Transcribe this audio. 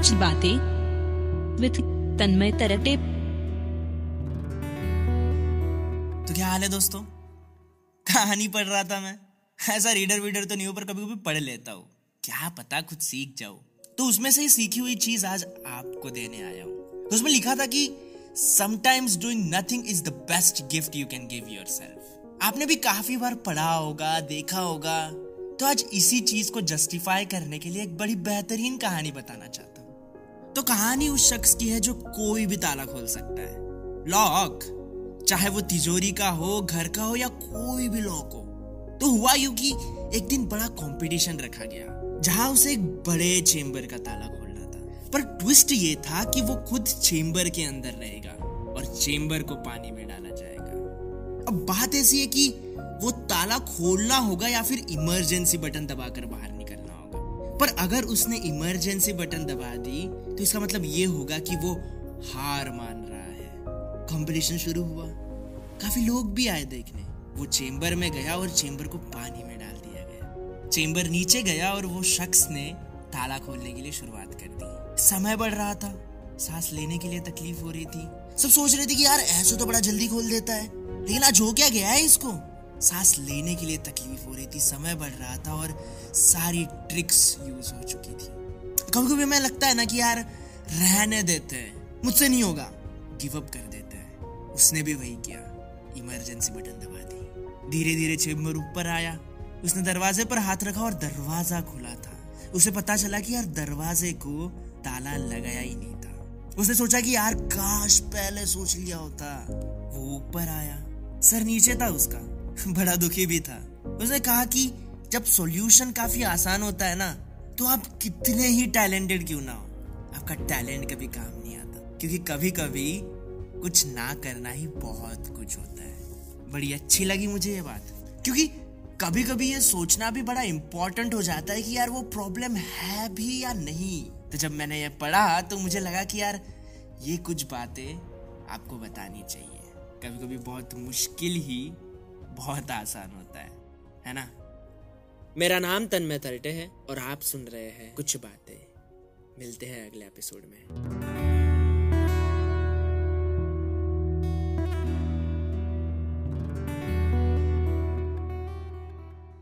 कुछ बातें विथ तन्मय तरटे। तो क्या हाल है दोस्तों? कहानी पढ़ रहा था मैं। ऐसा रीडर वीडर तो नहीं हो, पर कभी कभी पढ़ लेता हूँ। क्या पता कुछ सीख जाओ तो उसमें से ही सीखी हुई चीज़ आज आपको देने आया हूँ। तो उसमें लिखा था कि sometimes doing nothing is the best gift you can give yourself आपने भी काफ़ी बार पढ़ा होगा, देखा होगा। तो आज इसी चीज़ को जस्टिफाई करने के लिए एक बड़ी बेहतरीन कहानी बताना चाहता तो कहानी उस शख्स की है जो कोई भी ताला खोल सकता है। लॉक, चाहे वो तिजोरी का हो, घर का हो या कोई भी लॉक हो। तो हुआ यू कि एक दिन बड़ा कंपटीशन रखा गया, जहाँ उसे एक बड़े चेम्बर का ताला खोलना था। पर ट्विस्ट ये था कि वो खुद चेम्बर के अंदर रहेगा और चेम्बर को पानी में डाला जाएगा। अब बात ऐसी है कि वो ताला खोलना होगा या फिर इमरजेंसी बटन दबाकर बाहर पर अगर उसने इमरजेंसी बटन दबा दी तो इसका मतलब ये होगा कि वो हार मान रहा है। कंपटीशन शुरू हुआ। काफ़ी लोग भी आए देखने। वो चेम्बर में गया और चेंबर को पानी में डाल दिया गया। चेंबर नीचे गया और वो शख्स ने ताला खोलने के लिए शुरुआत कर दी। समय बढ़ रहा था। सांस लेने के लिए तकलीफ़ हो रही थी। सब सोच रहे थे कि यार, ऐसा तो बड़ा जल्दी खोल देता है। लेकिन आज हो क्या गया है इसको? सांस लेने के लिए तकलीफ़ हो रही थी, समय बढ़ रहा था और सारी ट्रिक्स यूज़ हो चुकी थी। कभी कभी मैं लगता है ना कि यार, रहने देते हैं, मुझसे नहीं होगा। गिव अप कर देते हैं। उसने भी वही किया। इमरजेंसी बटन दबा दी। धीरे धीरे चेम्बर ऊपर आया। उसने दरवाजे पर हाथ रखा और दरवाज़ा खुला था। उसे पता चला कि यार, दरवाजे को ताला लगाया ही नहीं था। उसने सोचा कि यार, काश पहले सोच लिया होता। वो ऊपर आया। सर नीचे था उसका। बड़ा दुखी भी था। उसने कहा कि जब सॉल्यूशन काफ़ी आसान होता है ना तो आप कितने ही टैलेंटेड क्यों ना हो। आपका टैलेंट कभी काम नहीं आता, क्योंकि कभी कभी कुछ ना करना ही बहुत कुछ होता है। बड़ी अच्छी लगी मुझे ये बात, क्योंकि कभी कभी ये सोचना भी बड़ा इंपॉर्टेंट हो जाता है कि यार वो प्रॉब्लम है भी या नहीं। तो जब मैंने ये पढ़ा तो मुझे लगा कि यार, ये कुछ बातें आपको बतानी चाहिए। कभी कभी बहुत मुश्किल ही बहुत आसान होता है है ना? मेरा नाम तन्मय तरटे है और आप सुन रहे हैं कुछ बातें। मिलते हैं अगले एपिसोड में।